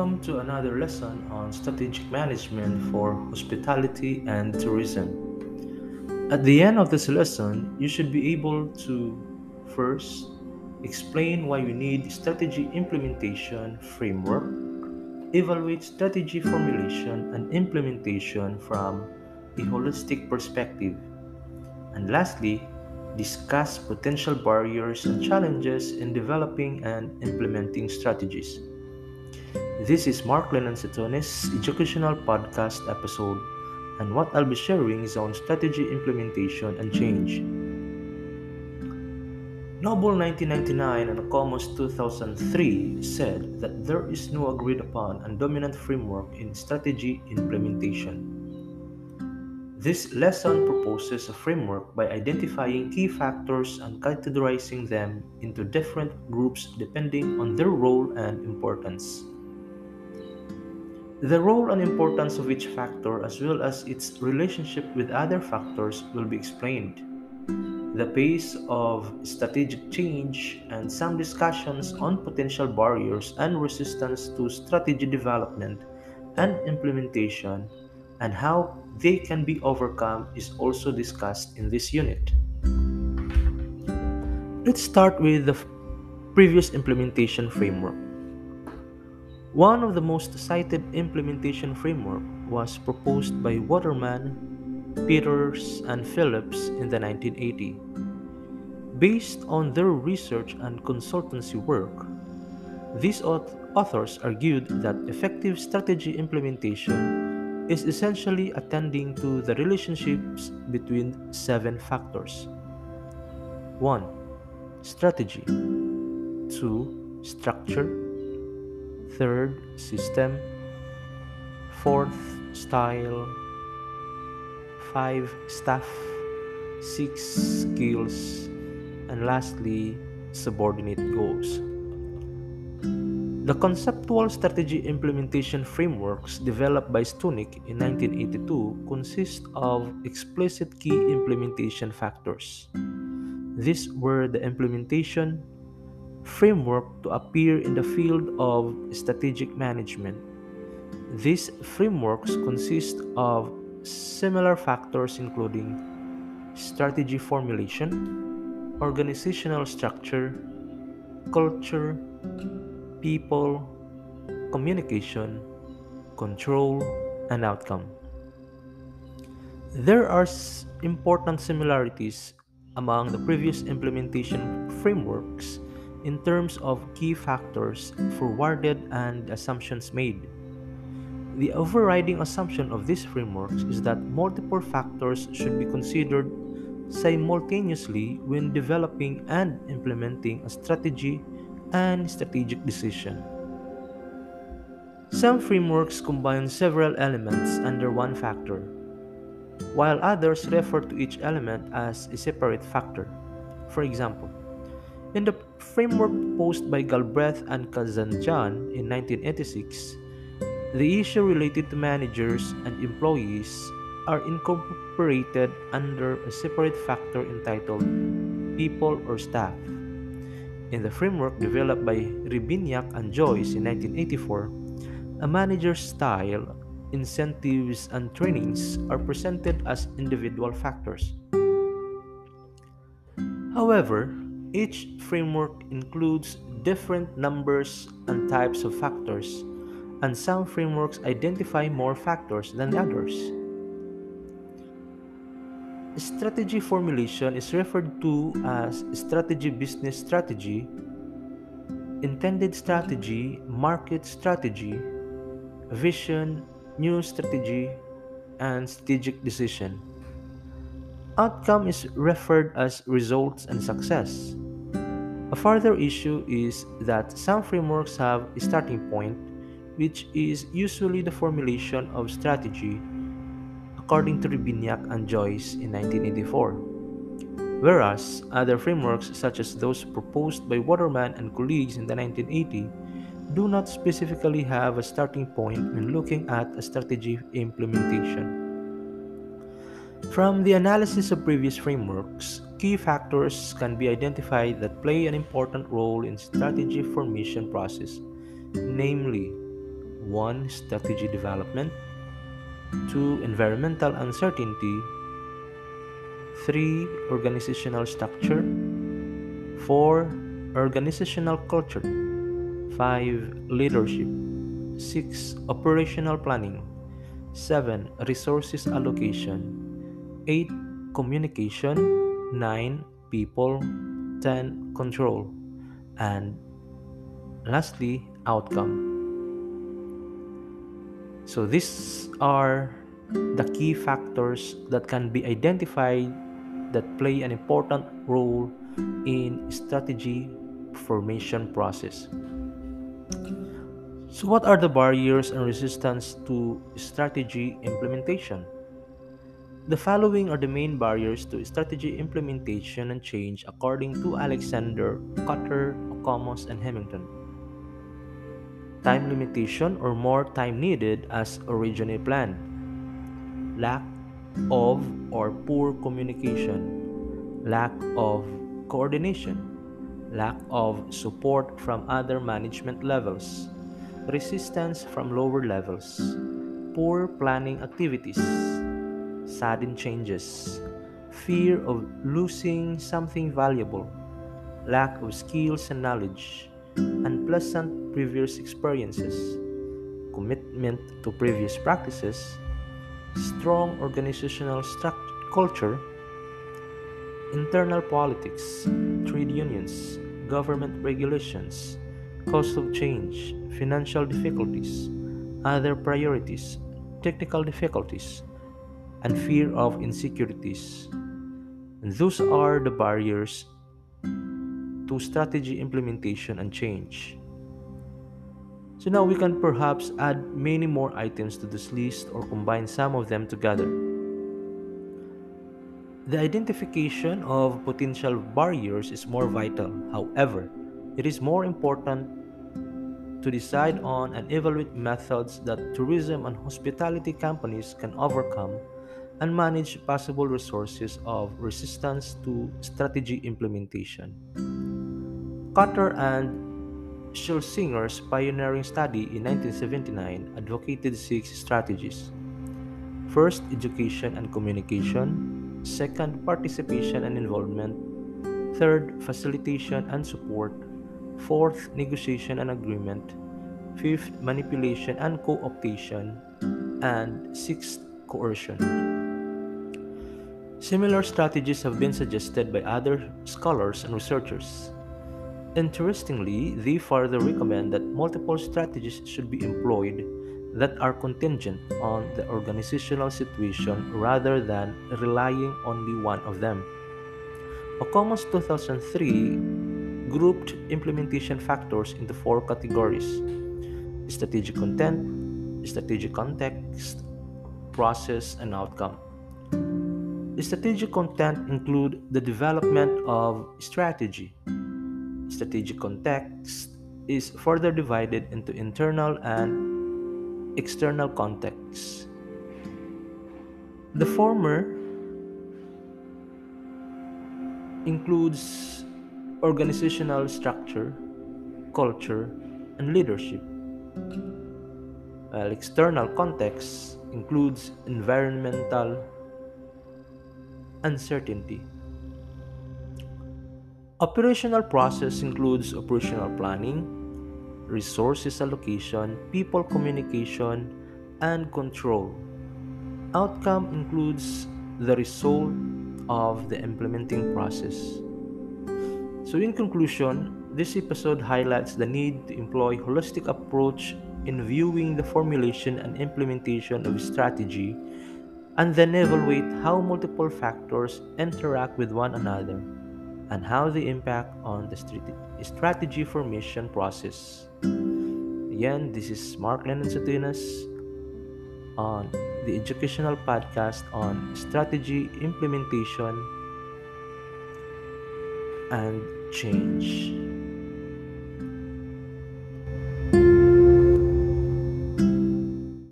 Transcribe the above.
Welcome to another lesson on strategic management for hospitality and tourism. At the end of this lesson, you should be able to first explain why you need strategy implementation framework, evaluate strategy formulation and implementation from a holistic perspective, and lastly, discuss potential barriers and challenges in developing and implementing strategies. This is Mark Lennon Setonis educational podcast episode, and what I'll be sharing is on strategy implementation and change. Noble 1999 and Okumus 2003 said that there is no agreed upon and dominant framework in strategy implementation. This lesson proposes a framework by identifying key factors and categorizing them into different groups depending on their role and importance. The role and importance of each factor, as well as its relationship with other factors, will be explained. The pace of strategic change and some discussions on potential barriers and resistance to strategy development and implementation and how they can be overcome is also discussed in this unit. Let's start with the previous implementation framework. One of the most cited implementation framework was proposed by Waterman, Peters, and Phillips in the 1980. Based on their research and consultancy work, these authors argued that effective strategy implementation is essentially attending to the relationships between seven factors 1. Strategy 2. Structure 3rd. System 4th. Style 5. Staff 6. Skills and lastly subordinate goals. The conceptual strategy implementation frameworks developed by Stonich in 1982 consist of explicit key implementation factors. These were the implementation framework to appear in the field of strategic management. These frameworks consist of similar factors including strategy formulation, organizational structure, culture, people, communication, control, and outcome. There are important similarities among the previous implementation frameworks in terms of key factors forwarded and assumptions made. The overriding assumption of these frameworks is that multiple factors should be considered simultaneously when developing and implementing a strategy and strategic decision. Some frameworks combine several elements under one factor, while others refer to each element as a separate factor. For example, in the framework proposed by Galbraith and Kazanjian in 1986, the issue related to managers and employees are incorporated under a separate factor entitled people or staff. In the framework developed by Hrebiniak and Joyce in 1984, a manager's style, incentives, and trainings are presented as individual factors. However, each framework includes different numbers and types of factors, and some frameworks identify more factors than others. Strategy formulation is referred to as strategy business strategy, intended strategy, market strategy, vision, new strategy, and strategic decision. Outcome is referred as results and success. A further issue is that some frameworks have a starting point, which is usually the formulation of strategy according to Hrebiniak and Joyce in 1984. Whereas other frameworks, such as those proposed by Waterman and colleagues in the 1980s, do not specifically have a starting point when looking at a strategy implementation. From the analysis of previous frameworks, key factors can be identified that play an important role in strategy formation process, namely 1. Strategy development, 2. Environmental uncertainty, 3. Organizational structure, 4. Organizational culture, 5. Leadership, 6. Operational planning, 7. Resources allocation, 8. Communication, 9. People, 10. Control, and lastly, outcome. So, these are the key factors that can be identified that play an important role in strategy formation process. So what are the barriers and resistance to strategy implementation? The following are the main barriers to strategy implementation and change according to Alexander, Kotter, Okumus, and Hemington. Time limitation or more time needed as originally planned. Lack of or poor communication. Lack of coordination. Lack of support from other management levels. Resistance from lower levels. Poor planning activities sudden changes, fear of losing something valuable, lack of skills and knowledge, unpleasant previous experiences, commitment to previous practices, strong organizational culture, internal politics, trade unions, government regulations, cost of change, financial difficulties, other priorities, technical difficulties, and fear of insecurities. And those are the barriers to strategy implementation and change. So now we can perhaps add many more items to this list or combine some of them together. The identification of potential barriers is more vital. However, it is more important to decide on and evaluate methods that tourism and hospitality companies can overcome and manage possible resources of resistance to strategy implementation. Kotter and Schlesinger's pioneering study in 1979 advocated six strategies. First, education and communication. Second, participation and involvement. Third, facilitation and support. Fourth, negotiation and agreement. Fifth, manipulation and co optation. And sixth, coercion. Similar strategies have been suggested by other scholars and researchers. Interestingly, they further recommend that multiple strategies should be employed that are contingent on the organizational situation rather than relying only one of them. Okumus 2003 grouped implementation factors into four categories strategic content, strategic context, process, and outcome. Strategic content include the development of strategy. Strategic context is further divided into internal and external contexts. The former includes organizational structure, culture, and leadership. While external context includes environmental uncertainty. Operational process includes operational planning, resources allocation, people communication, and control. Outcome includes the result of the implementing process. So in conclusion, this episode highlights the need to employ holistic approach in viewing the formulation and implementation of strategy and then evaluate how multiple factors interact with one another and how they impact on the strategy formation process. Again, this is Mark Lennon Satinas on the educational podcast on strategy implementation and change.